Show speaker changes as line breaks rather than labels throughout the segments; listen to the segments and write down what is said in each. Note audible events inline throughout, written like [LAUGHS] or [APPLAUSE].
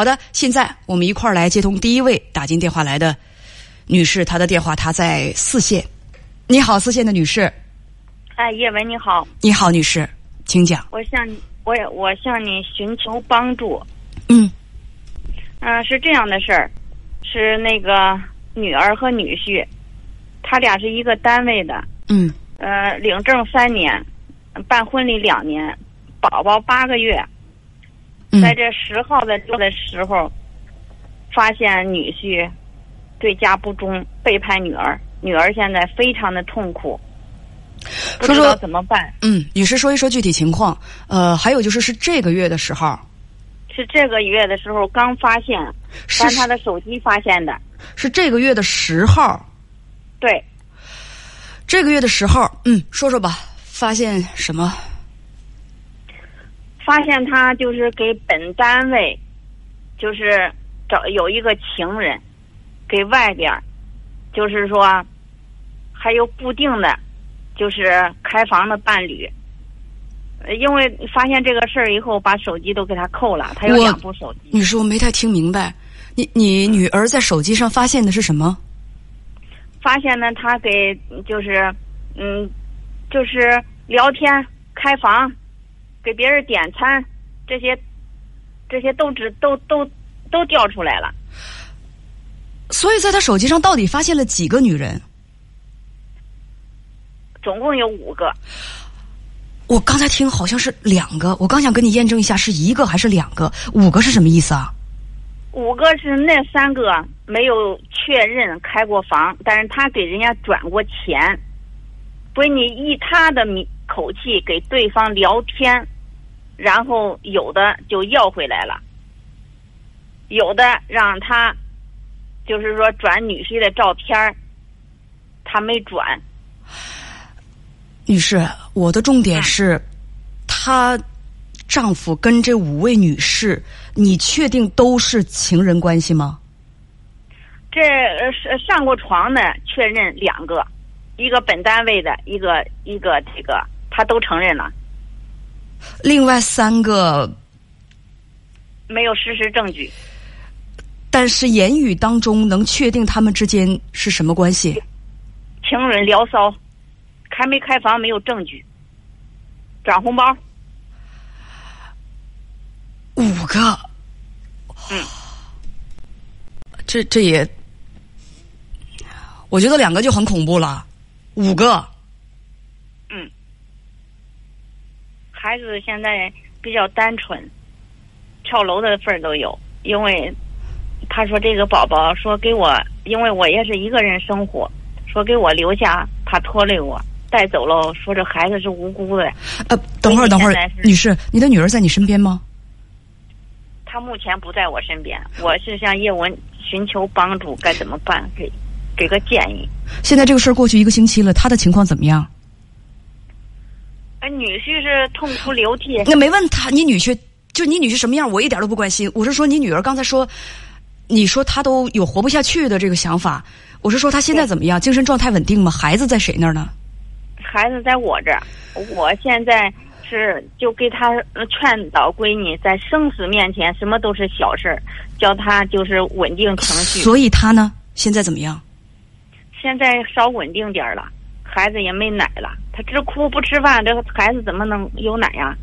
好的，现在我们一块儿来接通第一位打进电话来的女士，她的电话她在四县。你好，四县的女士。
哎，叶文你好，
你好，女士，请讲。
我向你，我也我向你寻求帮助。
嗯
嗯、是这样的事儿，是那个女儿和女婿，他俩是一个单位的，
嗯
呃，领证三年，办婚礼两年，宝宝八个月，
嗯
在这十号的的时候，发现女婿对家不忠，背叛女儿，女儿现在非常的痛苦，不
说
知道
说
怎么办。
嗯，女士说一说具体情况。呃，还有就是是这个月的时候，
是这个月的时候刚发现，
是
翻他的手机发现的。
是这个月的十号，
对，
这个月的十号。嗯，说说吧，发现什么？
发现他就是给本单位，就是找有一个情人，给外边儿，就是说还有固定的，就是开房的伴侣。呃因为发现这个事儿以后，把手机都给他扣了，他有两部手机。
女士，我没太听明白。你你女儿在手机上发现的是什么？
发现呢，他给就是嗯，就是聊天、开房，给别人点餐，这些这些都知都都都调出来了。
所以在他手机上到底发现了几个女人？
总共有五个，
我刚才听好像是两个，我刚想跟你验证一下是一个还是两个，五个是什么意思啊？
五个是那三个没有确认开过房，但是他给人家转过钱，不是你以他的名口气给对方聊天，然后有的就要回来了，有的让他就是说转女婿的照片儿他没转，
女士，我的重点是，她丈夫跟这五位女士，你确定都是情人关系吗？
这上过床的确认两个，一个本单位的，一个一个这个他都承认了。
另外三个，
没有事实证据，
但是言语当中能确定他们之间是什么关系？
情人聊骚，开没开房没有证据，转红包，
五个。
嗯，
这这也，我觉得两个就很恐怖了，五个。
嗯，孩子现在比较单纯，跳楼的份儿都有，因为他说这个宝宝说给我，因为我也是一个人生活，说给我留下，怕拖累我。带走了，说这孩子是无辜的，
呃，等会儿，等会儿女士，你的女儿在你身边吗？
她目前不在我身边，我是向叶文寻求帮助，该怎么办？给给个建议。
现在这个事儿过去一个星期了，她的情况怎么样？
哎，女婿是痛哭流涕，
那没问他，你女婿就你女婿什么样，我一点都不关心。我是说你女儿刚才说，你说她都有活不下去的这个想法，我是说她现在怎么样，精神状态稳定吗？孩子在谁那儿呢？
孩子在我这儿，我现在是就给他呃劝导闺女，在生死面前什么都是小事儿，叫他就是稳定情绪。
所以她呢，现在怎么样？
现在稍稳定点儿了，孩子也没奶了，他只哭不吃饭，这个孩子怎么能有奶呀、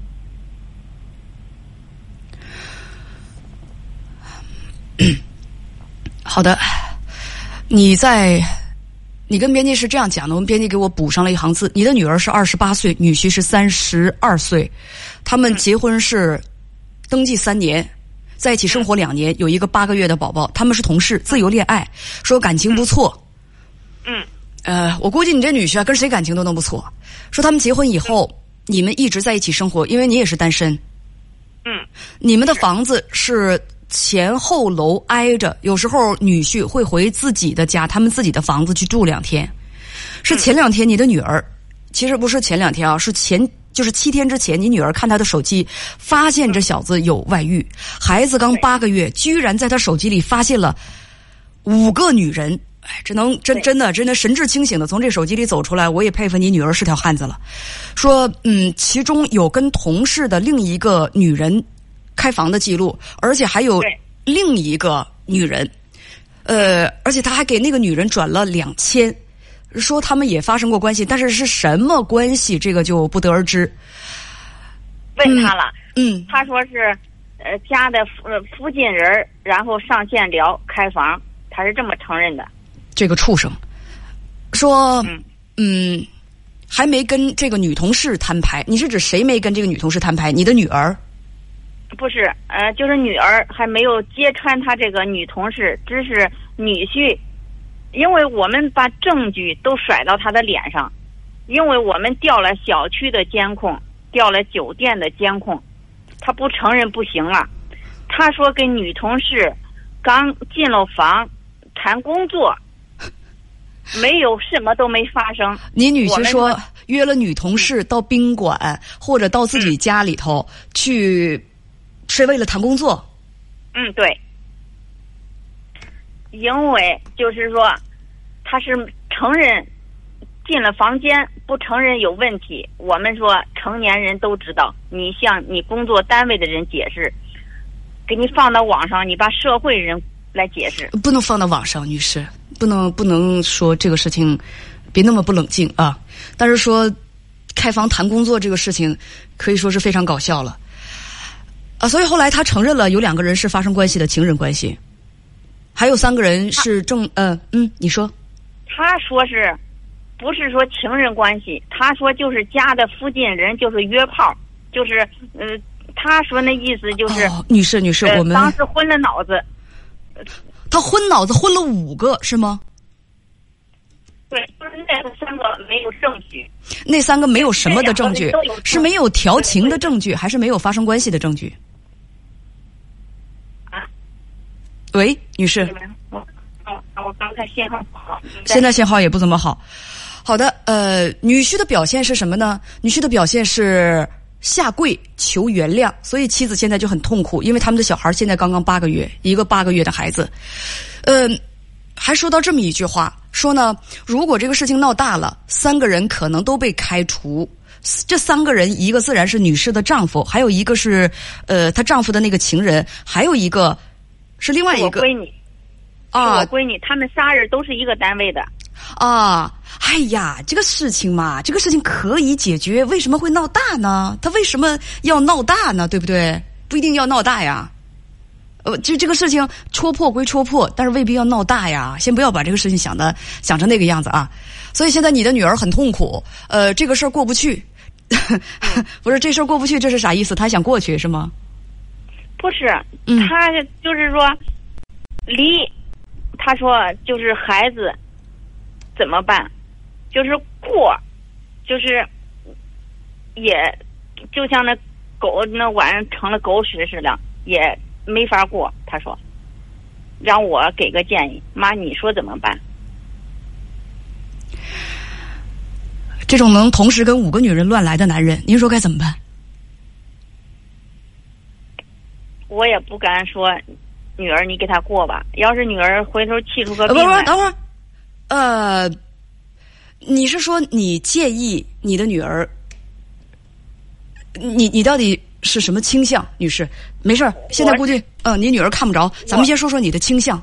[COUGHS]
好的，你在，你跟编辑是这样讲的，我们编辑给我补上了一行字：你的女儿是二十八岁，女婿是三十二岁，他们结婚是登记三年。在一起生活两年，有一个八个月的宝宝，他们是同事，自由恋爱，说感情不错。
嗯，
呃，我估计你这女婿啊，跟谁感情都能不错。说他们结婚以后，你们一直在一起生活，因为你也是单身。
嗯，
你们的房子是前后楼挨着，有时候女婿会回自己的家，他们自己的房子去住两天。是前两天你的女儿，其实不是前两天啊，是前就是七天之前，你女儿看他的手机，发现这小子有外遇，孩子刚八个月，居然在他手机里发现了五个女人。哎，这能真真的真的神志清醒的从这手机里走出来，我也佩服你女儿是条汉子了。说嗯，其中有跟同事的另一个女人开房的记录，而且还有另一个女人，呃，而且他还给那个女人转了两千，说他们也发生过关系，但是是什么关系，这个就不得而知。
问他了，
嗯，
他说是呃家的附呃附近人，然后上线聊开房，他是这么承认的。
这个畜生说，
嗯
嗯，还没跟这个女同事摊牌。你是指谁没跟这个女同事摊牌？你的女儿？
不是，呃，就是女儿还没有揭穿他这个女同事，只是女婿，因为我们把证据都甩到他的脸上，因为我们调了小区的监控，调了酒店的监控，他不承认不行了。他说跟女同事刚进了房谈工作，没有什么都没发生。
你女婿说约了女同事到宾馆或者到自己家里头去，是为了谈工作。
嗯，对，因为就是说，他是承认进了房间，不承认有问题。我们说成年人都知道，你向你工作单位的人解释，给你放到网上，你把社会人来解释。
不能放到网上，女士，不能不能说这个事情，别那么不冷静啊。但是说开房谈工作这个事情，可以说是非常搞笑了啊。所以后来他承认了有两个人是发生关系的情人关系，还有三个人是正呃嗯，你说
他说是，不是说情人关系？他说就是家的附近人，就是约炮，就是呃，他说那意思就是，
哦，女士女士，
呃
我们
当时昏了脑子。
他昏脑子昏了五个是吗？
对，就是那三个没有证据。
那三个没有什么的证据是没有调情的证据，还是没有发生关系的证据？
啊，
喂，女士
我我我刚才信号不好。
现在信号也不怎么好。好的，呃，女婿的表现是什么呢？女婿的表现是下跪求原谅，所以妻子现在就很痛苦，因为他们的小孩现在刚刚八个月，一个八个月的孩子，嗯、还说到这么一句话，说呢，如果这个事情闹大了，三个人可能都被开除。这三个人，一个自然是女士的丈夫，还有一个是呃她丈夫的那个情人，还有一个是另外一个
我闺女，
啊
我闺女，他们仨人都是一个单位的。
啊，哎呀，这个事情嘛，这个事情可以解决，为什么会闹大呢？他为什么要闹大呢？对不对？不一定要闹大呀。呃，就这个事情戳破归戳破，但是未必要闹大呀。先不要把这个事情想的想成那个样子啊。所以现在你的女儿很痛苦，呃，这个事儿过不去，[LAUGHS] 不是这事儿过不去，这是啥意思？她想过去是吗？
不是，
嗯
他就是说离，她说就是孩子怎么办？就是过，就是也就像那狗那晚上成了狗屎似的，也没法过。他说，让我给个建议，妈，你说怎么办？
这种能同时跟五个女人乱来的男人，您说该怎么办？
我也不敢说，女儿你给他过吧。要是女儿回头气出个
等会儿，呃，你是说你介意你的女儿？你你到底是什么倾向，女士？没事儿，现在估计，嗯、你女儿看不着，咱们先说说你的倾向。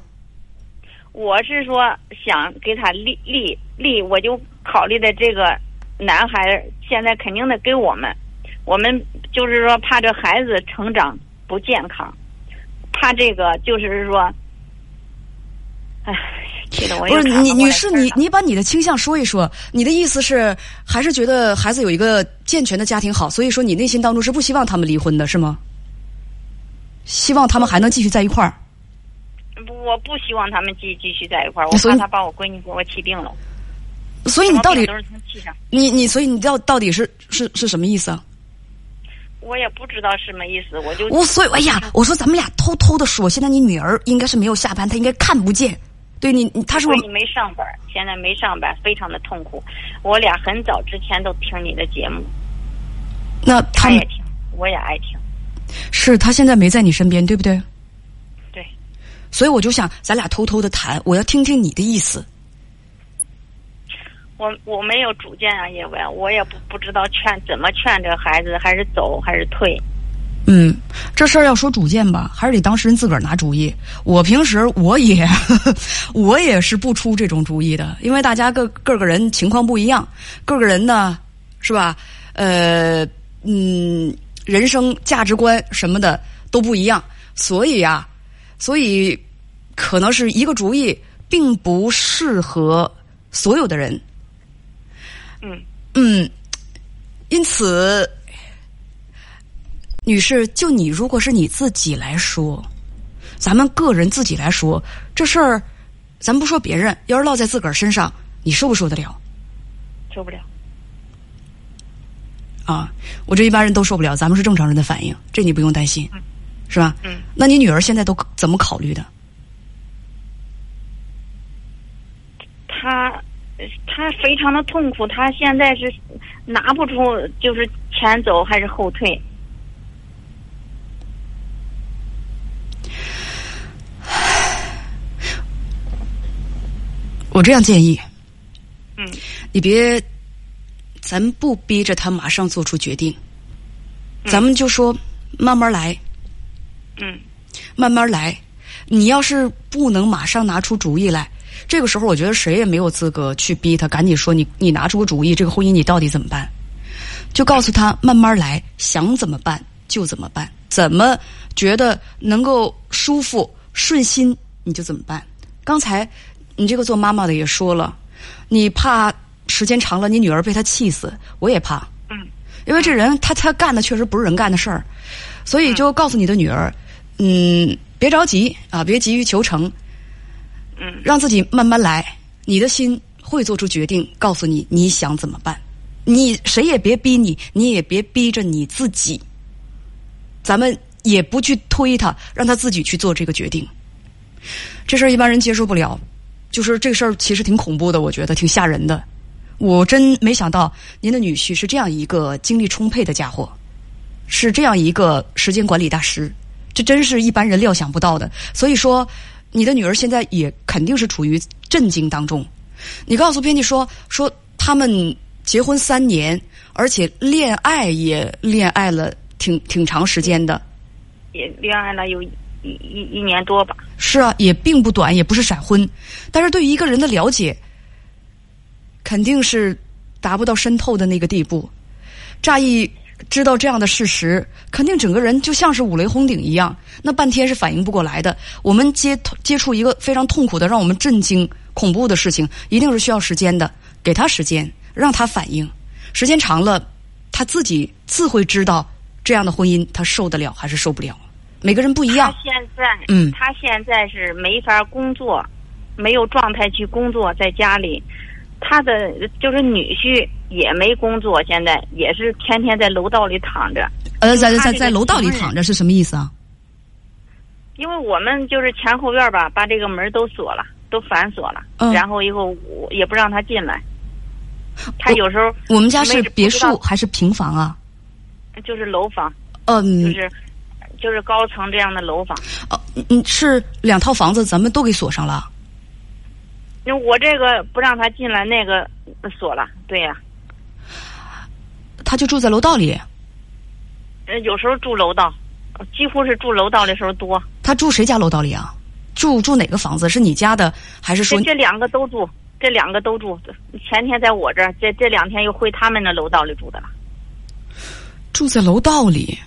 我是说想给他立立立，我就考虑的这个男孩现在肯定得给我们，我们就是说怕这孩子成长不健康，怕这个就是说，唉，
不是你女士，你你把你的倾向说一说。你的意思是，还是觉得孩子有一个健全的家庭好，所以说你内心当中是不希望他们离婚的，是吗？希望他们还能继续在一块儿。
不我不希望他们继继续在一块儿，我怕他把我闺女给我气病了。
所以你到底
都是从气上，
你你所以你到到底是是是什么意思啊？
我也不知道什么意思，我就
我所以哎呀，我说咱们俩偷偷的说，现在你女儿应该是没有下班，她应该看不见。对你，你她是我
闺女没上班，现在没上班，非常的痛苦。我俩很早之前都听你的节目，
那她
他也听，我也爱听。
是他现在没在你身边，对不对？
对，
所以我就想咱俩偷偷的谈，我要听听你的意思。
我我没有主见啊，叶文，我也不不知道劝怎么劝这个孩子，还是走还是退。
嗯，这事儿要说主见吧，还是得当事人自个儿拿主意。我平时我也 [LAUGHS] 我也是不出这种主意的，因为大家各各个人情况不一样，各个人呢是吧？呃，嗯，人生价值观什么的都不一样，所以呀，所以可能是一个主意并不适合所有的人。
嗯
嗯，因此。女士，就你如果是你自己来说，咱们个人自己来说，这事儿，咱不说别人，要是落在自个儿身上，你受不受得了？
受不了。
啊，我这一般人都受不了，咱们是正常人的反应，这你不用担心，是吧？
嗯。
那你女儿现在都怎么考虑的？
她，她非常的痛苦，她现在是拿不出，就是前走还是后退。
我这样建议，
嗯，
你别，咱不逼着他马上做出决定，咱们就说慢慢来，
嗯，
慢慢来。你要是不能马上拿出主意来，这个时候我觉得谁也没有资格去逼他赶紧说你你拿出个主意，这个婚姻你到底怎么办？就告诉他慢慢来，想怎么办就怎么办，怎么觉得能够舒服顺心你就怎么办。刚才。你这个做妈妈的也说了，你怕时间长了你女儿被他气死，我也怕。
嗯，
因为这人他他干的确实不是人干的事儿，所以就告诉你的女儿，嗯，别着急啊，别急于求成，
嗯，
让自己慢慢来，你的心会做出决定，告诉你你想怎么办。你谁也别逼你，你也别逼着你自己，咱们也不去推他，让他自己去做这个决定。这事儿一般人接受不了。就是这事儿其实挺恐怖的，我觉得挺吓人的。我真没想到您的女婿是这样一个精力充沛的家伙，是这样一个时间管理大师，这真是一般人料想不到的。所以说，你的女儿现在也肯定是处于震惊当中。你告诉编辑说，说他们结婚三年，而且恋爱也恋爱了挺挺长时间的，
也恋爱了有。一一一年多吧，
是啊，也并不短，也不是闪婚，但是对于一个人的了解，肯定是达不到深透的那个地步。乍一知道这样的事实，肯定整个人就像是五雷轰顶一样，那半天是反应不过来的。我们接接触一个非常痛苦的、让我们震惊、恐怖的事情，一定是需要时间的。给他时间，让他反应，时间长了，他自己自会知道这样的婚姻他受得了还是受不了。每个人不一样。
他现在，
嗯，
他现在是没法工作，没有状态去工作，在家里，他的就是女婿也没工作，现在也是天天在楼道里躺着。
呃，在在在楼道里躺着是什么意思啊？
因为我们就是前后院吧，把这个门都锁了，都反锁了，然后以后我也不让他进来。他有时候
我们家是别墅还是平房啊？
就是楼房。
嗯。
就是。就是高层这样的楼房
哦，嗯，是两套房子，咱们都给锁上了。
那我这个不让他进来，那个锁了，对呀。
他就住在楼道里。
呃，有时候住楼道，几乎是住楼道的时候多。
他住谁家楼道里啊？住住哪个房子？是你家的还是说？
这两个都住，这两个都住。前天在我这儿，这这两天又回他们那楼道里住的了。
住在楼道里。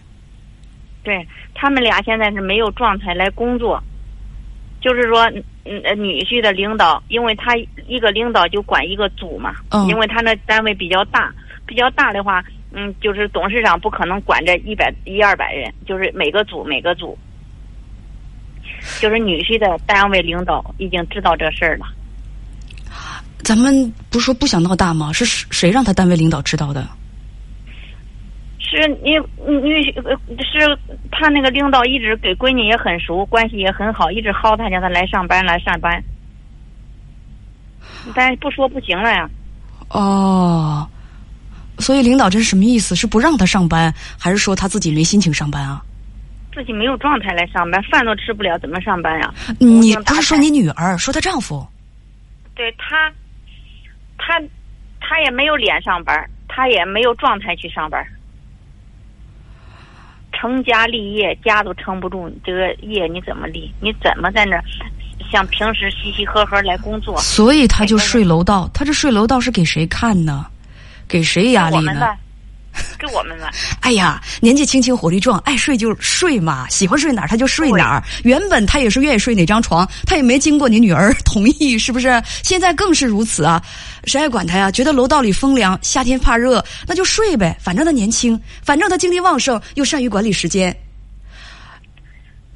对。他们俩现在是没有状态来工作，就是说，嗯，女婿的领导，因为他一个领导就管一个组嘛，因为他那单位比较大，比较大的话，嗯，就是董事长不可能管着一百一二百人，就是每个组每个组，就是女婿的单位领导已经知道这事儿了。
咱们不是说不想闹大吗？是谁让他单位领导知道的？
是你女是他那个领导一直给闺女也很熟，关系也很好，一直薅他叫她来上班来上班，但不说不行了呀。
哦，所以领导这是什么意思？是不让他上班，还是说他自己没心情上班啊？
自己没有状态来上班，饭都吃不了，怎么上班呀？
你不是说你女儿，说她丈夫？
对他，他他也没有脸上班，他也没有状态去上班。成家立业，家都撑不住，你这个业你怎么立？你怎么在那儿像平时嘻嘻呵呵来工作？
所以他就睡楼道，他这睡楼道是给谁看呢？给谁压力呢？[LAUGHS]
给我们了。
哎呀，年纪轻轻火力壮，爱睡就睡嘛，喜欢睡哪儿他就睡哪儿。原本他也是愿意睡哪张床，他也没经过你女儿同意，是不是？现在更是如此啊！谁爱管他呀？觉得楼道里风凉，夏天怕热，那就睡呗。反正他年轻，反正他精力旺盛，又善于管理时间。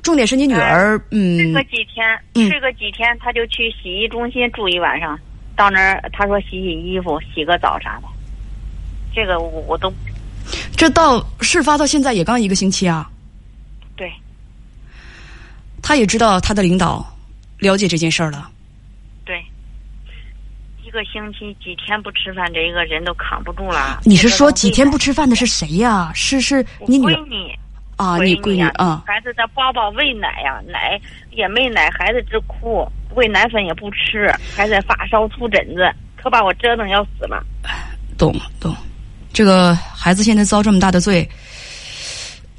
重点是你女儿，嗯，
睡个几天，睡个几天，他就去洗衣中心住一晚上，到那儿他说洗洗衣服、洗个澡啥的。这个我我都，
这到事发到现在也刚一个星期啊。
对，
他也知道他的领导了解这件事儿了。
对，一个星期几天不吃饭，这一个人都扛不住了。
你是说几天不吃饭的是谁呀？是是你女
闺女
啊？你闺女啊？
孩子在抱抱喂奶呀，奶也没奶，孩子直哭，喂奶粉也不吃，还在发烧出疹子，可把我折腾要死了。
懂懂。这个孩子现在遭这么大的罪，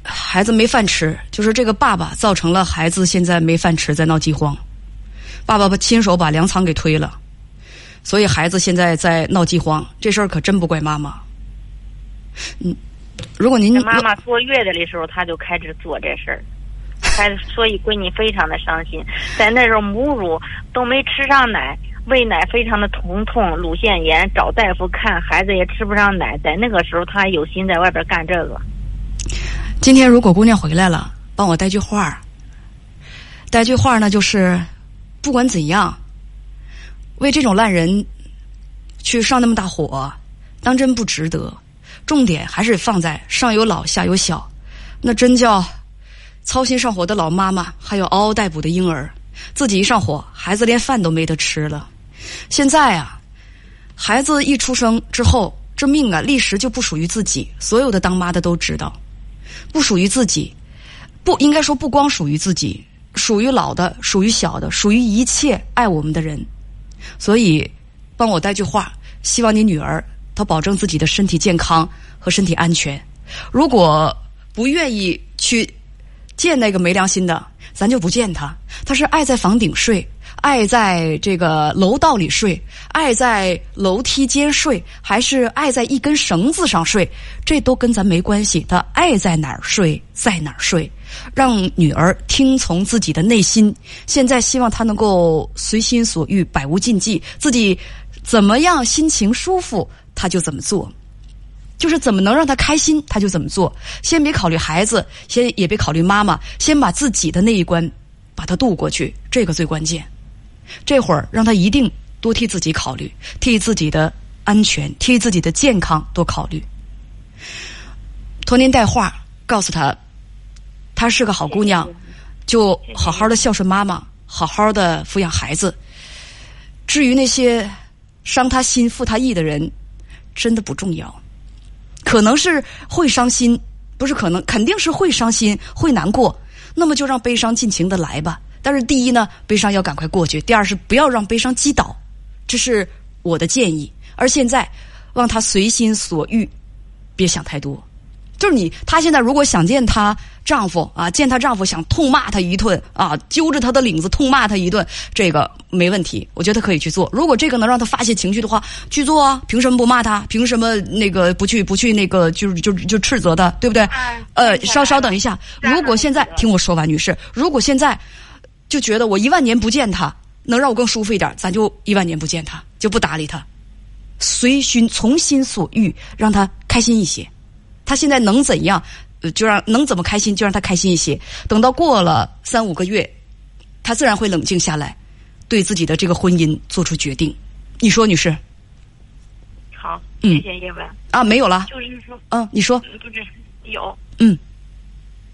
孩子没饭吃，就是这个爸爸造成了孩子现在没饭吃，在闹饥荒。爸爸把亲手把粮仓给推了，所以孩子现在在闹饥荒。这事儿可真不怪妈妈。嗯，如果您
妈妈坐月子的时候，他就开始做这事儿，孩子所以闺女非常的伤心，在那时候母乳都没吃上奶。喂奶非常的疼痛，乳腺炎，找大夫看，孩子也吃不上奶。在那个时候，他还有心在外边干这个。
今天如果姑娘回来了，帮我带句话带句话呢，就是不管怎样，为这种烂人去上那么大火，当真不值得。重点还是放在上有老下有小，那真叫操心上火的老妈妈，还有嗷嗷待哺的婴儿，自己一上火，孩子连饭都没得吃了。现在啊，孩子一出生之后，这命啊，立时就不属于自己。所有的当妈的都知道，不属于自己，不应该说不光属于自己，属于老的，属于小的，属于一切爱我们的人。所以，帮我带句话，希望你女儿她保证自己的身体健康和身体安全。如果不愿意去见那个没良心的，咱就不见他。他是爱在房顶睡。爱在这个楼道里睡，爱在楼梯间睡，还是爱在一根绳子上睡，这都跟咱没关系。他爱在哪儿睡，在哪儿睡，让女儿听从自己的内心。现在希望他能够随心所欲，百无禁忌，自己怎么样心情舒服，他就怎么做，就是怎么能让他开心，他就怎么做。先别考虑孩子，先也别考虑妈妈，先把自己的那一关把它渡过去，这个最关键。这会儿让他一定多替自己考虑，替自己的安全、替自己的健康多考虑。托您带话，告诉他，她是个好姑娘，就好好的孝顺妈妈，好好的抚养孩子。至于那些伤他心、负他意的人，真的不重要。可能是会伤心，不是可能，肯定是会伤心、会难过。那么就让悲伤尽情的来吧。但是第一呢，悲伤要赶快过去；第二是不要让悲伤击倒，这是我的建议。而现在，让她随心所欲，别想太多。就是你，她现在如果想见她丈夫啊，见她丈夫想痛骂他一顿啊，揪着她的领子痛骂他一顿，这个没问题，我觉得可以去做。如果这个能让她发泄情绪的话，去做啊！凭什么不骂她？凭什么那个不去不去那个就是就就斥责她，对不对？呃，稍稍等一下，如果现在听我说完，女士，如果现在。就觉得我一万年不见他，能让我更舒服一点，咱就一万年不见他，就不搭理他，随心从心所欲，让他开心一些。他现在能怎样，就让能怎么开心就让他开心一些。等到过了三五个月，他自然会冷静下来，对自己的这个婚姻做出决定。你说，女士？
好，谢谢叶文
啊，没有了。
就是说，
嗯，你说，
不是有，
嗯。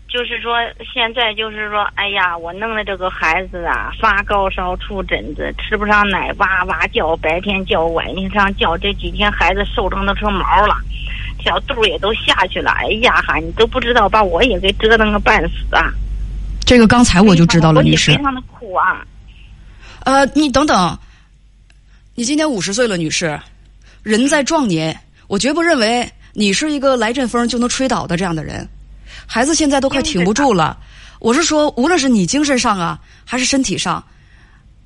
就是说，现在就是说，哎呀，我弄的这个孩子啊，发高烧、出疹子，吃不上奶，哇哇叫，白天叫，晚上叫，这几天孩子瘦成都成毛了，小肚也都下去了。哎呀哈，你都不知道，把我也给折腾个半死啊！
这个刚才我就知道了，女士。
非常的苦啊。
呃，你等等，你今年五十岁了，女士，人在壮年，我绝不认为你是一个来阵风就能吹倒的这样的人。孩子现在都快挺不住了。我是说，无论是你精神上啊，还是身体上，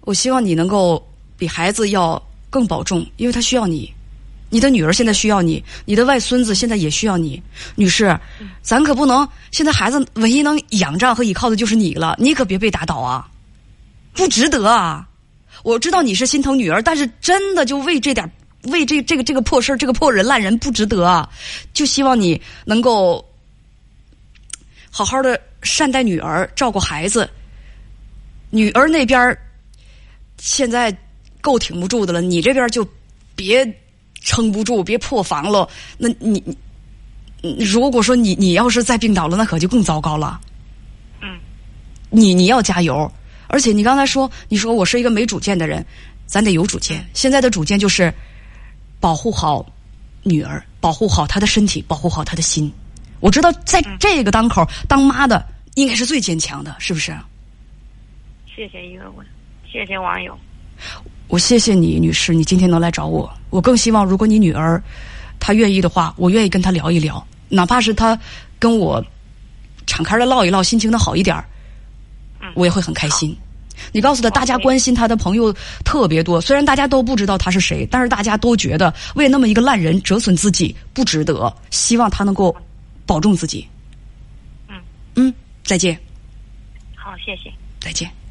我希望你能够比孩子要更保重，因为他需要你。你的女儿现在需要你，你的外孙子现在也需要你，女士，咱可不能现在孩子唯一能仰仗和依靠的就是你了，你可别被打倒啊，不值得啊！我知道你是心疼女儿，但是真的就为这点，为这这个这个破事这个破人烂人不值得啊！就希望你能够好好的善待女儿，照顾孩子。女儿那边现在够挺不住的了，你这边就别。撑不住，别破防了。那你，如果说你你要是再病倒了，那可就更糟糕了。
嗯，
你你要加油。而且你刚才说，你说我是一个没主见的人，咱得有主见。现在的主见就是保护好女儿，保护好她的身体，保护好她的心。我知道在这个当口，当妈的应该是最坚强的，是不是？
谢谢一个我，谢谢网友。
我谢谢你，女士，你今天能来找我。我更希望，如果你女儿她愿意的话，我愿意跟她聊一聊，哪怕是她跟我敞开的唠一唠，心情的好一点我也会很开心。你告诉她，大家关心她的朋友特别多，虽然大家都不知道她是谁，但是大家都觉得为那么一个烂人折损自己不值得。希望她能够保重自己。
嗯
嗯，再见。
好，谢谢。
再见。